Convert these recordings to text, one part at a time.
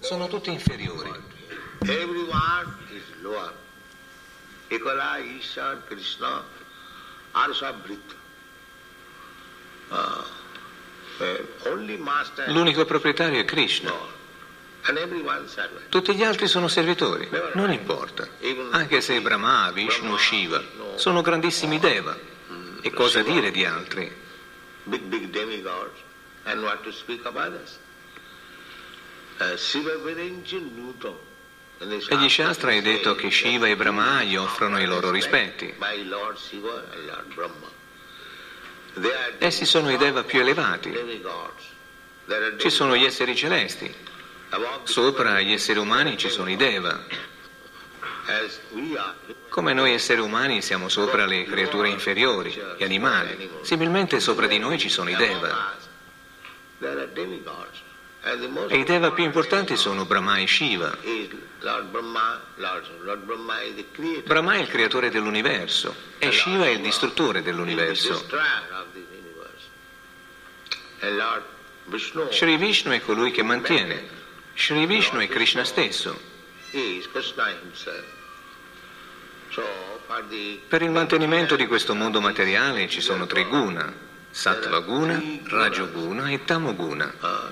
sono tutti inferiori. Everyone is lower. Ekala, Ishar, Krishna are Sabhrita. Uh, uh, only master L'unico proprietario è Krishna. Tutti gli altri sono servitori, non importa. Anche se Brahma, Vishnu, Shiva sono grandissimi Deva. E cosa dire di altri? Big, big demigods. And what to speak of others? E gli Shastra è detto che Shiva e Brahma gli offrono i loro rispetti. Essi sono i Deva più elevati. Ci sono gli esseri celesti. Sopra gli esseri umani ci sono i Deva. Come noi esseri umani siamo sopra le creature inferiori, gli animali. Similmente sopra di noi ci sono i Deva. E i Deva più importanti sono Brahma e Shiva. Brahma. È il creatore dell'universo e Shiva è il distruttore dell'universo. Sri Vishnu è colui che mantiene. Sri Vishnu è Krishna stesso. Per il mantenimento di questo mondo materiale ci sono tre guna, Sattva guna, Rajoguna e Tamoguna. one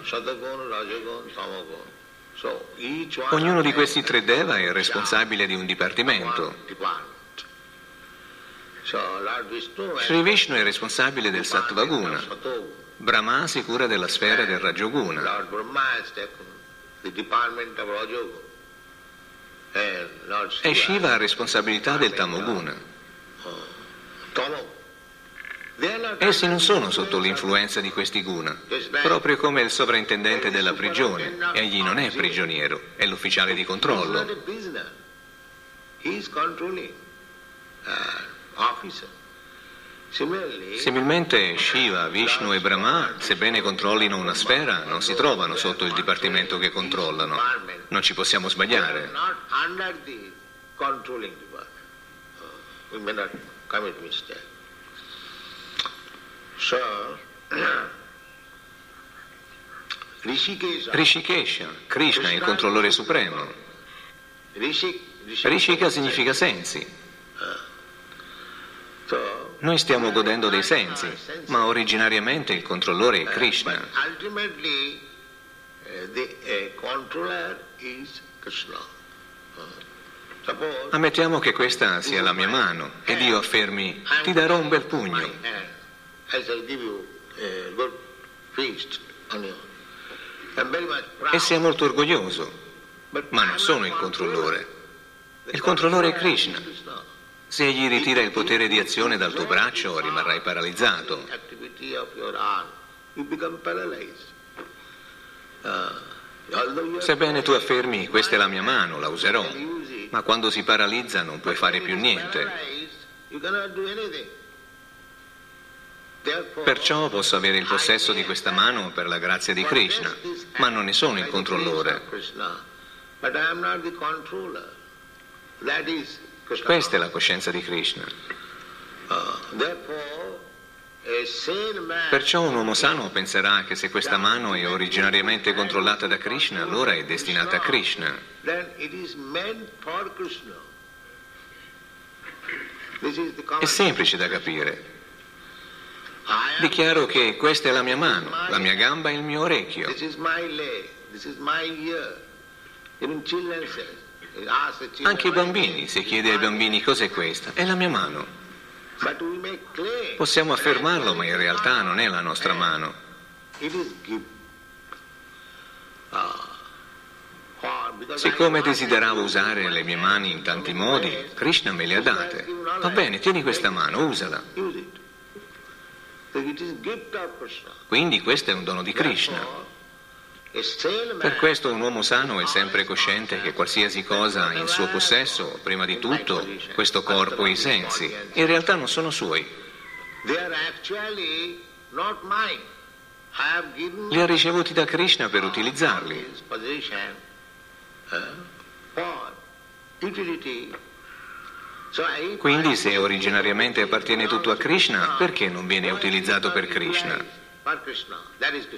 Ognuno di questi tre Deva è responsabile di un dipartimento. Sri Vishnu è responsabile del Sattva guna, Satoguna. Brahma si cura della sfera del Rajoguna e Shiva, Shiva ha responsabilità del Tamoguna. Tamo. They are not Essi non sono sotto l'influenza di questi guna, proprio come il sovrintendente della prigione. Egli non è prigioniero, è l'ufficiale di controllo. Similmente Shiva, Vishnu e Brahma, sebbene controllino una sfera, non si trovano sotto il dipartimento che controllano. Non ci possiamo sbagliare. we may not commit mistake. Rishikesha. Krishna è il controllore supremo. Rishik, Rishik- Rishika significa sensi. Noi stiamo godendo dei sensi, ma originariamente il controllore è Krishna. Is Krishna. Uh, suppose Ammettiamo che questa sia la mia mano ed io affermi ti darò un bel pugno. E sia molto orgoglioso, ma non sono il controllore. Il controllore è Krishna. Se egli ritira il potere di azione dal tuo braccio, rimarrai paralizzato. Uh, Sebbene tu affermi questa è la mia mano, la userò, ma quando si paralizza non puoi fare più niente. Perciò posso avere il possesso di questa mano per la grazia di Krishna, ma non ne sono il controllore. Questa è la coscienza di Krishna. Perciò un uomo sano penserà che se questa mano è originariamente controllata da Krishna, allora è destinata a Krishna. È semplice da capire. Dichiaro che questa è la mia mano, la mia gamba e il mio orecchio. Anche i bambini, se chiede ai bambini cos'è questa, è la mia mano. Possiamo affermarlo, ma in realtà non è la nostra mano. Because Siccome desideravo usare le mie mani in tanti modi, Krishna me le ha date. Va bene, tieni questa mano, usala. Quindi questo è un dono di Krishna. Per questo un uomo sano è sempre cosciente che qualsiasi cosa in suo possesso, prima di tutto, questo corpo e i sensi, in realtà non sono suoi. Li ha ricevuti da Krishna per utilizzarli. Quindi se originariamente appartiene tutto a Krishna, perché non viene utilizzato per Krishna?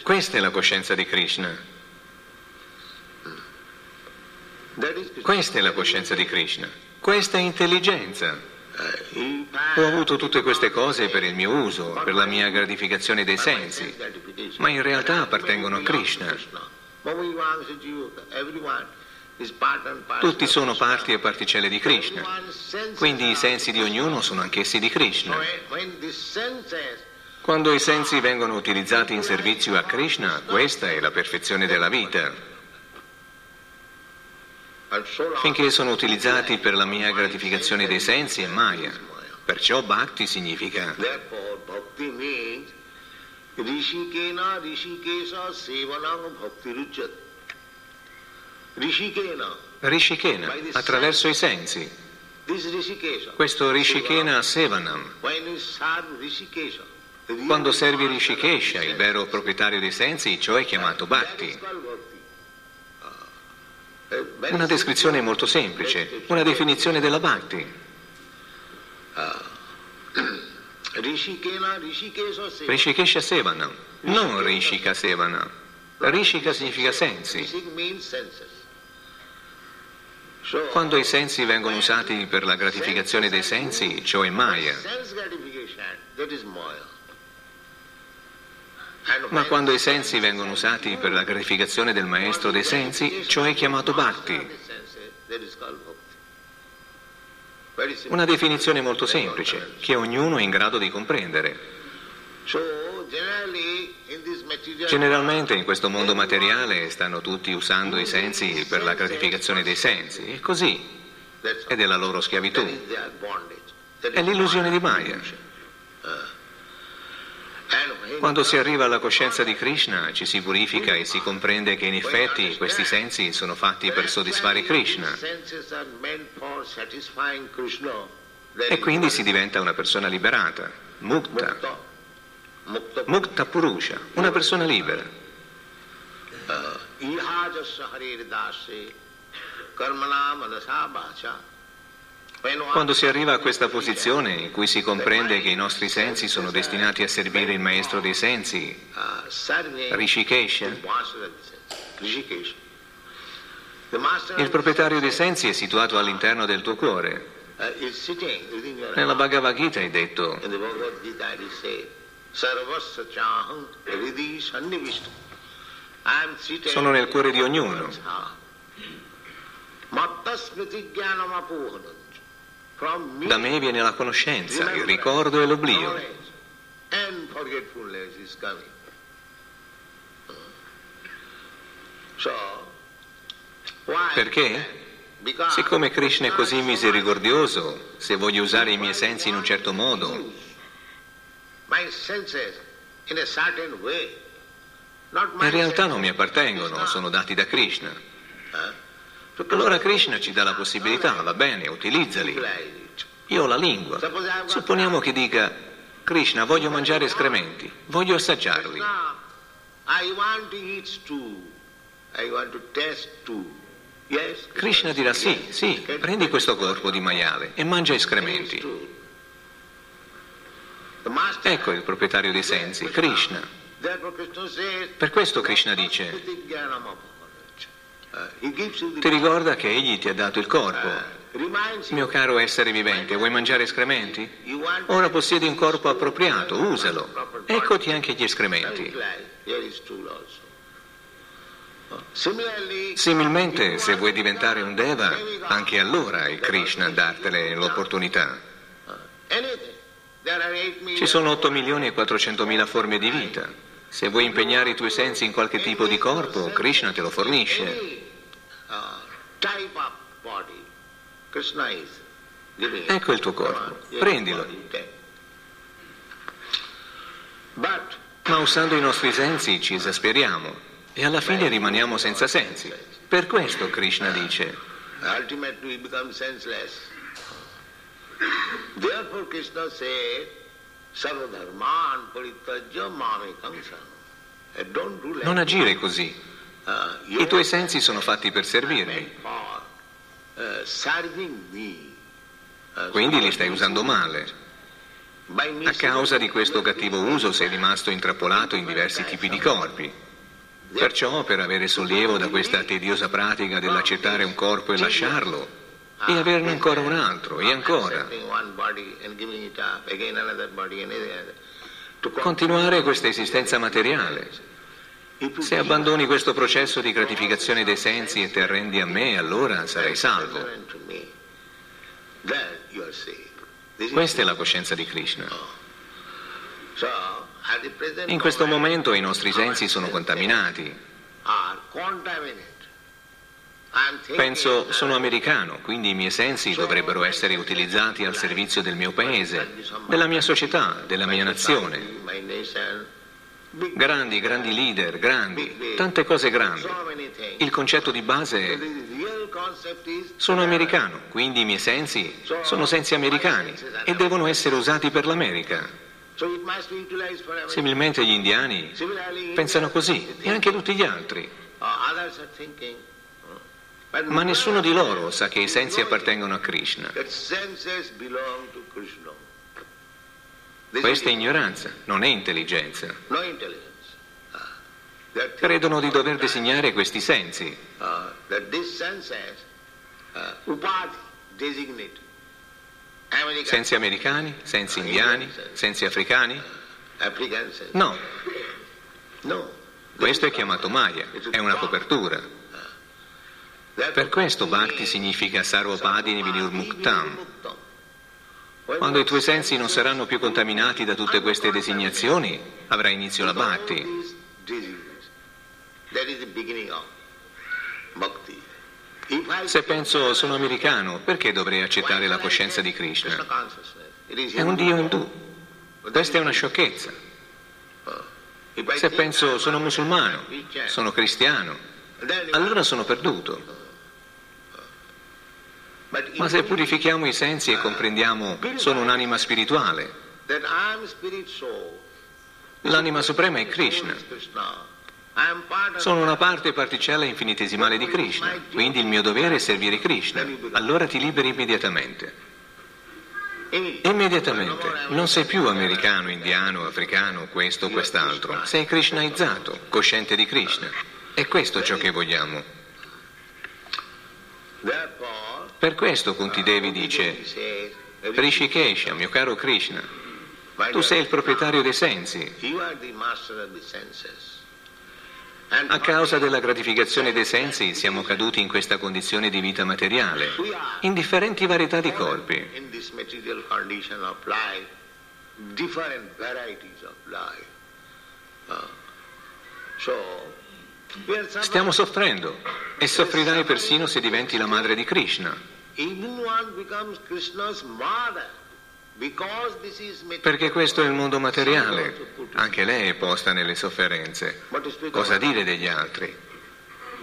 Questa è la coscienza di Krishna. Questa è la coscienza di Krishna. Questa è intelligenza. Ho avuto tutte queste cose per il mio uso, per la mia gratificazione dei sensi, ma in realtà appartengono a Krishna. Tutti sono parti e particelle di Krishna, quindi i sensi di ognuno sono anch'essi di Krishna. Quando i sensi vengono utilizzati in servizio a Krishna, questa è la perfezione della vita. Finché sono utilizzati per la mia gratificazione dei sensi è Maya. Perciò Bhakti significa Rishikena Rishikesa Sevanang Bhakti Rishikena, attraverso i sensi. Questo Rishikena Sevanam. Quando servi Rishikesha, il vero proprietario dei sensi, ciò è chiamato Bhakti. Una descrizione molto semplice, una definizione della Bhakti. Rishikesha Sevana, non Rishika Sevana. Rishika significa sensi. Quando i sensi vengono usati per la gratificazione dei sensi, ciò è Maya. Ma quando i sensi vengono usati per la gratificazione del maestro dei sensi, ciò è chiamato bhakti. Una definizione molto semplice, che ognuno è in grado di comprendere. Generalmente in questo mondo materiale stanno tutti usando i sensi per la gratificazione dei sensi, e così, ed è la loro schiavitù. È l'illusione di Maya. Quando si arriva alla coscienza di Krishna ci si purifica e si comprende che in effetti questi sensi sono fatti per soddisfare Krishna. E quindi si diventa una persona liberata, mukta, mukta purusha, una persona libera. Quando si arriva a questa posizione in cui si comprende che i nostri sensi sono destinati a servire il maestro dei sensi, Rishikesha, il proprietario dei sensi è situato all'interno del tuo cuore. Nella Bhagavad Gita è detto sono nel cuore di ognuno. Da me viene la conoscenza, il ricordo e l'oblio. Perché? Siccome Krishna è così misericordioso, se voglio usare i miei sensi in un certo modo, in realtà non mi appartengono, sono dati da Krishna. Allora Krishna ci dà la possibilità, va bene, utilizzali. Io ho la lingua. Supponiamo che dica, Krishna, voglio mangiare escrementi, voglio assaggiarli. Krishna dirà sì, sì, prendi questo corpo di maiale e mangia escrementi. Ecco il proprietario dei sensi, Krishna. Per questo Krishna dice, ti ricorda che egli ti ha dato il corpo. Mio caro essere vivente, vuoi mangiare escrementi? Ora possiedi un corpo appropriato, usalo. Eccoti anche gli escrementi. Similmente, se vuoi diventare un Deva, anche allora è Krishna a dartele l'opportunità. Ci sono 8 milioni e 400 mila forme di vita. Se vuoi impegnare i tuoi sensi in qualche tipo di corpo, Krishna te lo fornisce. Ecco il tuo corpo, prendilo. Ma usando i nostri sensi ci esasperiamo e alla fine rimaniamo senza sensi. Per questo Krishna dice. Therefore Krishna said, non agire così. I tuoi sensi sono fatti per servirmi. Quindi li stai usando male. A causa di questo cattivo uso sei rimasto intrappolato in diversi tipi di corpi. Perciò, per avere sollievo da questa tediosa pratica dell'accettare un corpo e lasciarlo, e averne ancora un altro, e ancora, continuare questa esistenza materiale. Se abbandoni questo processo di gratificazione dei sensi e ti arrendi a me, allora sarai salvo. Questa è la coscienza di Krishna. In questo momento i nostri sensi sono contaminati. Penso, sono americano, quindi i miei sensi dovrebbero essere utilizzati al servizio del mio paese, della mia società, della mia nazione. Grandi, grandi leader, grandi, tante cose grandi. Il concetto di base è sono americano, quindi i miei sensi sono sensi americani e devono essere usati per l'America. Similmente gli indiani pensano così e anche tutti gli altri. Ma nessuno di loro sa che i sensi appartengono a Krishna. Questa è ignoranza, non è intelligenza. Credono di dover disegnare questi sensi. Sensi americani, sensi indiani, sensi africani? No. Questo è chiamato Maya, è una copertura. Per questo Bhakti significa Sarvapadini Vinurmuktam. Quando i tuoi sensi non saranno più contaminati da tutte queste designazioni, avrà inizio la Bhakti. Se penso sono americano, perché dovrei accettare la coscienza di Krishna? È un Dio indù. Questa è una sciocchezza. Se penso sono musulmano, sono cristiano, allora sono perduto. Ma se purifichiamo i sensi e comprendiamo sono un'anima spirituale, l'anima suprema è Krishna. Sono una parte particella infinitesimale di Krishna, quindi il mio dovere è servire Krishna. Allora ti liberi immediatamente. Immediatamente. Non sei più americano, indiano, africano, questo o quest'altro. Sei krishnaizzato, cosciente di Krishna. È questo ciò che vogliamo. Per questo Kunti Devi dice, Rishikesha, mio caro Krishna, tu sei il proprietario dei sensi. A causa della gratificazione dei sensi siamo caduti in questa condizione di vita materiale, in differenti varietà di corpi. Stiamo soffrendo e soffrirai persino se diventi la madre di Krishna. Perché questo è il mondo materiale, anche lei è posta nelle sofferenze. Cosa dire degli altri?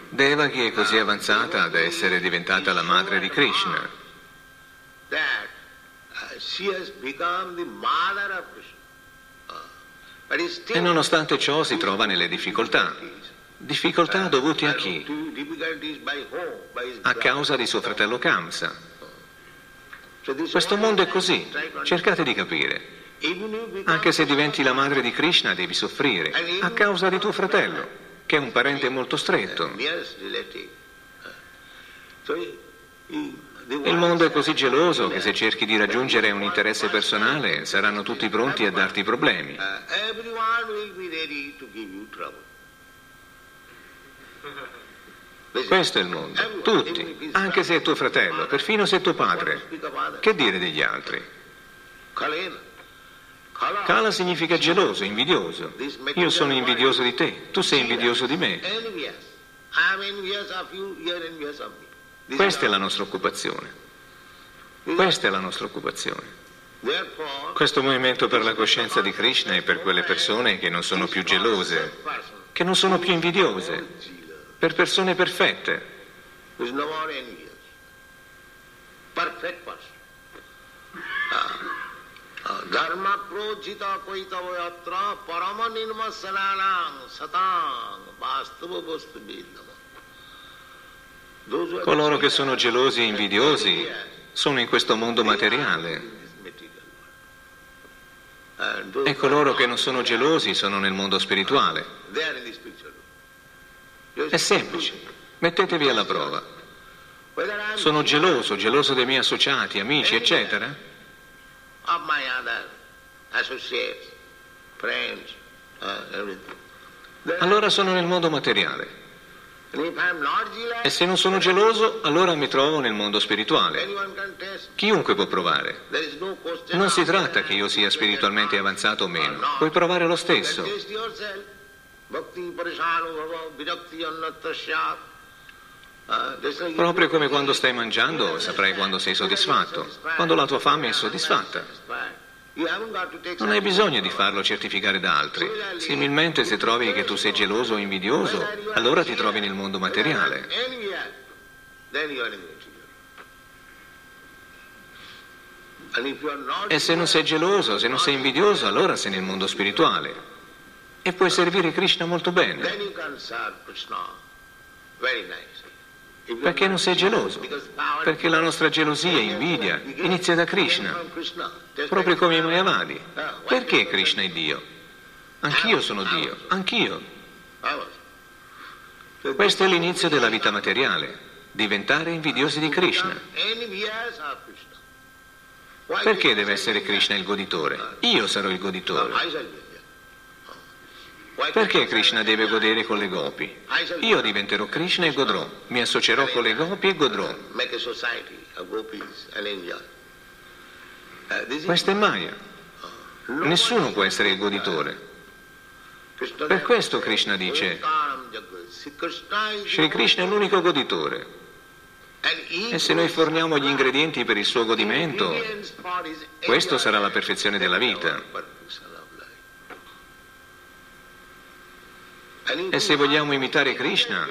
Devaki è così avanzata da essere diventata la madre di Krishna. E nonostante ciò si trova nelle difficoltà. Difficoltà dovute a chi? A causa di suo fratello Kamsa. Questo mondo è così, cercate di capire. Anche se diventi la madre di Krishna devi soffrire a causa di tuo fratello, che è un parente molto stretto. Il mondo è così geloso che se cerchi di raggiungere un interesse personale saranno tutti pronti a darti problemi. Questo è il mondo, tutti, anche se è tuo fratello, perfino se è tuo padre. Che dire degli altri? Kala significa geloso, invidioso. Io sono invidioso di te, tu sei invidioso di me. Questa è la nostra occupazione. Questa è la nostra occupazione. Questo movimento per la coscienza di Krishna è per quelle persone che non sono più gelose, che non sono più invidiose, per persone perfette. Dharma projita koitavayatra parama nirmasananang satang vastava vastu Coloro che sono gelosi e invidiosi sono in questo mondo materiale. e coloro che non sono gelosi sono nel mondo spirituale. È semplice. Mettetevi alla prova. Sono geloso, geloso dei miei associati, amici, eccetera? Everything. Allora sono nel mondo materiale. E se non sono geloso, allora mi trovo nel mondo spirituale. Chiunque può provare. Non si tratta che io sia spiritualmente avanzato o meno. No. Puoi provare lo stesso. Bhakti parishanu bhava virakti syat. Like Proprio come quando stai mangiando, saprai quando sei soddisfatto. Quando la tua fame è soddisfatta. Non hai bisogno di farlo certificare da altri. Similmente, se trovi che tu sei geloso o invidioso, allora ti trovi nel mondo materiale. E se non sei geloso, se non sei invidioso, allora sei nel mondo spirituale. E puoi servire Krishna molto bene. Perché non sei geloso? Perché la nostra gelosia e invidia inizia da Krishna, proprio come i Mayavadi. Perché Krishna è Dio? Anch'io sono Dio, anch'io. Questo è l'inizio della vita materiale, diventare invidiosi di Krishna. Perché deve essere Krishna il goditore? Io sarò il goditore. Perché Krishna deve godere con le gopi? Io diventerò Krishna e godrò, mi associerò con le gopi e godrò. Questa è Maya. Nessuno può essere il goditore. Per questo Krishna dice, Sri Krishna è l'unico goditore. E se noi forniamo gli ingredienti per il suo godimento, questo sarà la perfezione della vita. E se vogliamo imitare Krishna,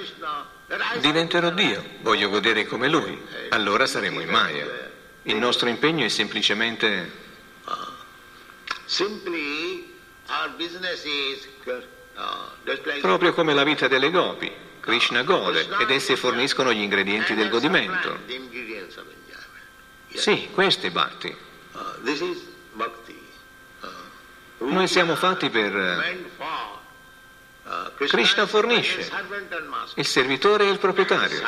diventerò Dio, voglio godere come Lui, allora saremo in Maya. Il nostro impegno è semplicemente uh, proprio come la vita delle gopi. Krishna gode ed esse forniscono gli ingredienti del godimento. Sì, questo è Bhakti. Uh. Uh, Noi siamo fatti per... Krishna is fornisce. Il servitore e il proprietario.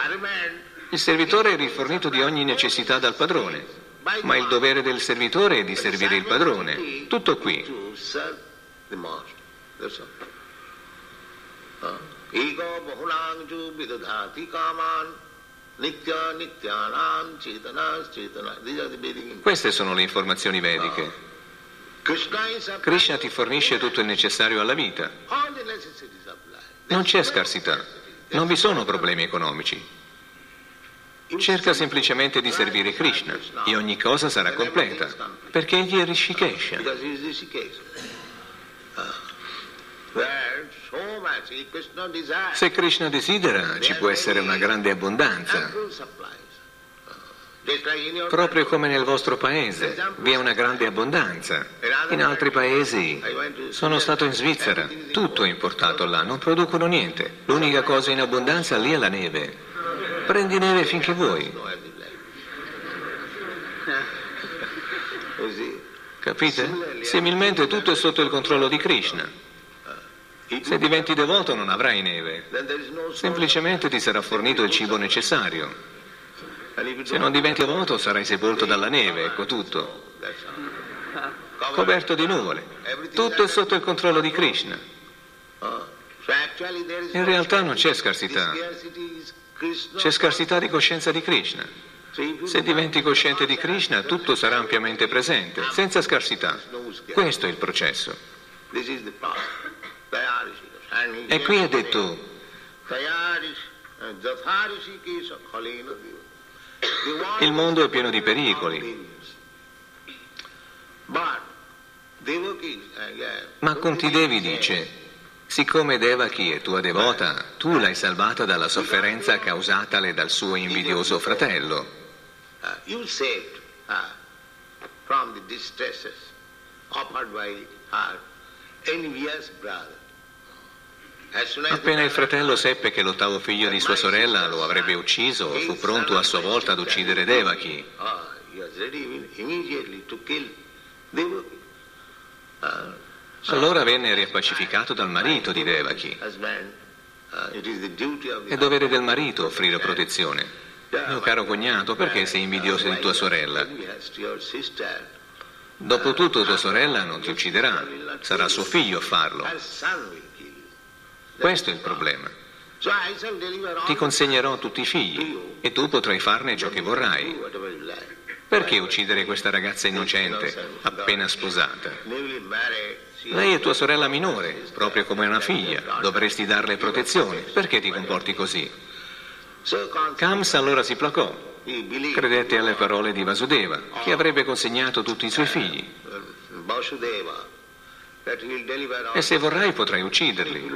Il servitore è rifornito di ogni necessità dal padrone, ma il dovere del servitore è di servire il padrone. Tutto qui. Ego vidadhati kaman nitya nityanam chetana chetana. Queste sono le informazioni vediche. Krishna ti fornisce tutto il necessario alla vita. Non c'è scarsità. Non vi sono problemi economici. Cerca semplicemente di servire Krishna e ogni cosa sarà completa, perché egli è Rishikesha. Se Krishna desidera, ci può essere una grande abbondanza. Proprio come nel vostro paese vi è una grande abbondanza. In altri paesi sono stato in Svizzera, tutto è importato là, non producono niente. L'unica cosa in abbondanza lì è la neve. Prendi neve finché vuoi, capite? Similmente tutto è sotto il controllo di Krishna. Se diventi devoto non avrai neve, semplicemente ti sarà fornito il cibo necessario. Se non diventi devoto sarai sepolto dalla neve, ecco tutto. Coperto di nuvole. Tutto è sotto il controllo di Krishna. In realtà non c'è scarsità. C'è scarsità di coscienza di Krishna. Se diventi cosciente di Krishna, tutto sarà ampiamente presente, senza scarsità. Questo è il processo. E qui è detto, il mondo è pieno di pericoli, ma Kunti Devi dice, siccome Devaki è tua devota, tu l'hai salvata dalla sofferenza causatale dal suo invidioso fratello. her from the distresses offered by her envious brother. Appena il fratello seppe che l'ottavo figlio di sua sorella lo avrebbe ucciso, fu pronto a sua volta ad uccidere Devaki. Allora venne riappacificato dal marito di Devaki. È dovere del marito offrire protezione. Mio caro cognato, perché sei invidioso di tua sorella? Dopotutto tua sorella non ti ucciderà, sarà suo figlio a farlo. Questo è il problema. Ti consegnerò tutti i figli e tu potrai farne ciò che vorrai. Perché uccidere questa ragazza innocente, appena sposata? Lei è tua sorella minore, proprio come una figlia. Dovresti darle protezione. Perché ti comporti così? Kams allora si placò. Credette alle parole di Vasudeva, che avrebbe consegnato tutti i suoi figli. E se vorrai potrai ucciderli.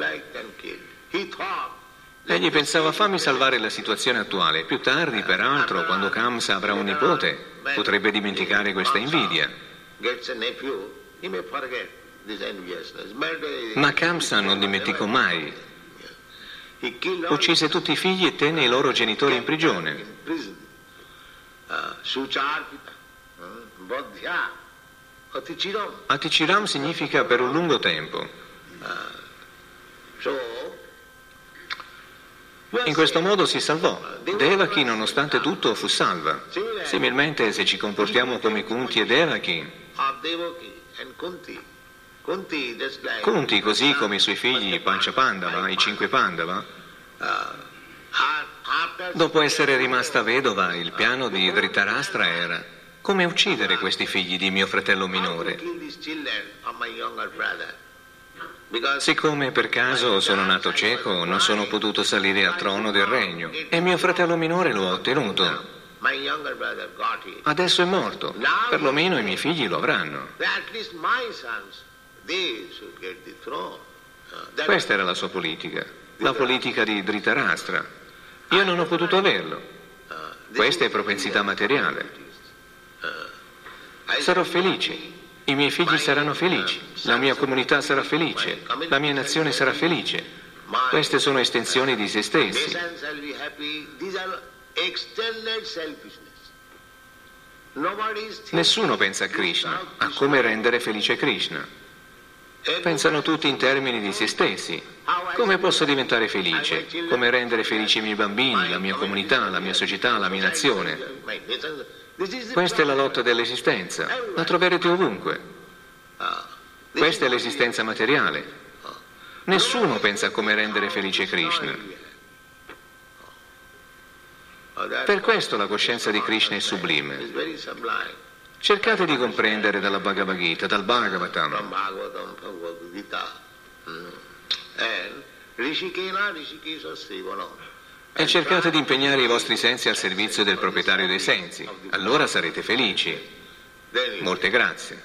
Egli pensava fammi salvare la situazione attuale. Più tardi, peraltro, quando Kamsa avrà un nipote, potrebbe dimenticare questa invidia. Ma Kamsa non dimenticò mai. Uccise tutti i figli e tenne i loro genitori in prigione. Aticiram significa per un lungo tempo. In questo modo si salvò. Devaki, nonostante tutto, fu salva. Similmente, se ci comportiamo come Kunti e Devaki, Kunti, così come i suoi figli Pancha Pandava, i cinque Pandava, dopo essere rimasta vedova, il piano di Dhritarashtra era come uccidere questi figli di mio fratello minore. Siccome per caso sono nato cieco, non sono potuto salire al trono del regno e mio fratello minore lo ha ottenuto. Adesso è morto, perlomeno i miei figli lo avranno. Questa era la sua politica, la politica di Dhritarashtra. Io non ho potuto averlo. Questa è propensità materiale. Sarò felice, i miei figli saranno felici, la mia comunità sarà felice, la mia nazione sarà felice. Queste sono estensioni di se stessi. Nessuno pensa a Krishna, a come rendere felice Krishna. Pensano tutti in termini di se stessi. Come posso diventare felice? Come rendere felici i miei bambini, la mia comunità, la mia società, la mia nazione? Questa è la lotta dell'esistenza. La troverete ovunque. Questa è l'esistenza materiale. Nessuno pensa a come rendere felice Krishna. Per questo la coscienza di Krishna è sublime. Cercate di comprendere dalla Bhagavad Gita, dal Bhagavatam. E cercate di impegnare i vostri sensi al servizio del proprietario dei sensi. Allora sarete felici. Molte grazie.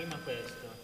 Prima questo,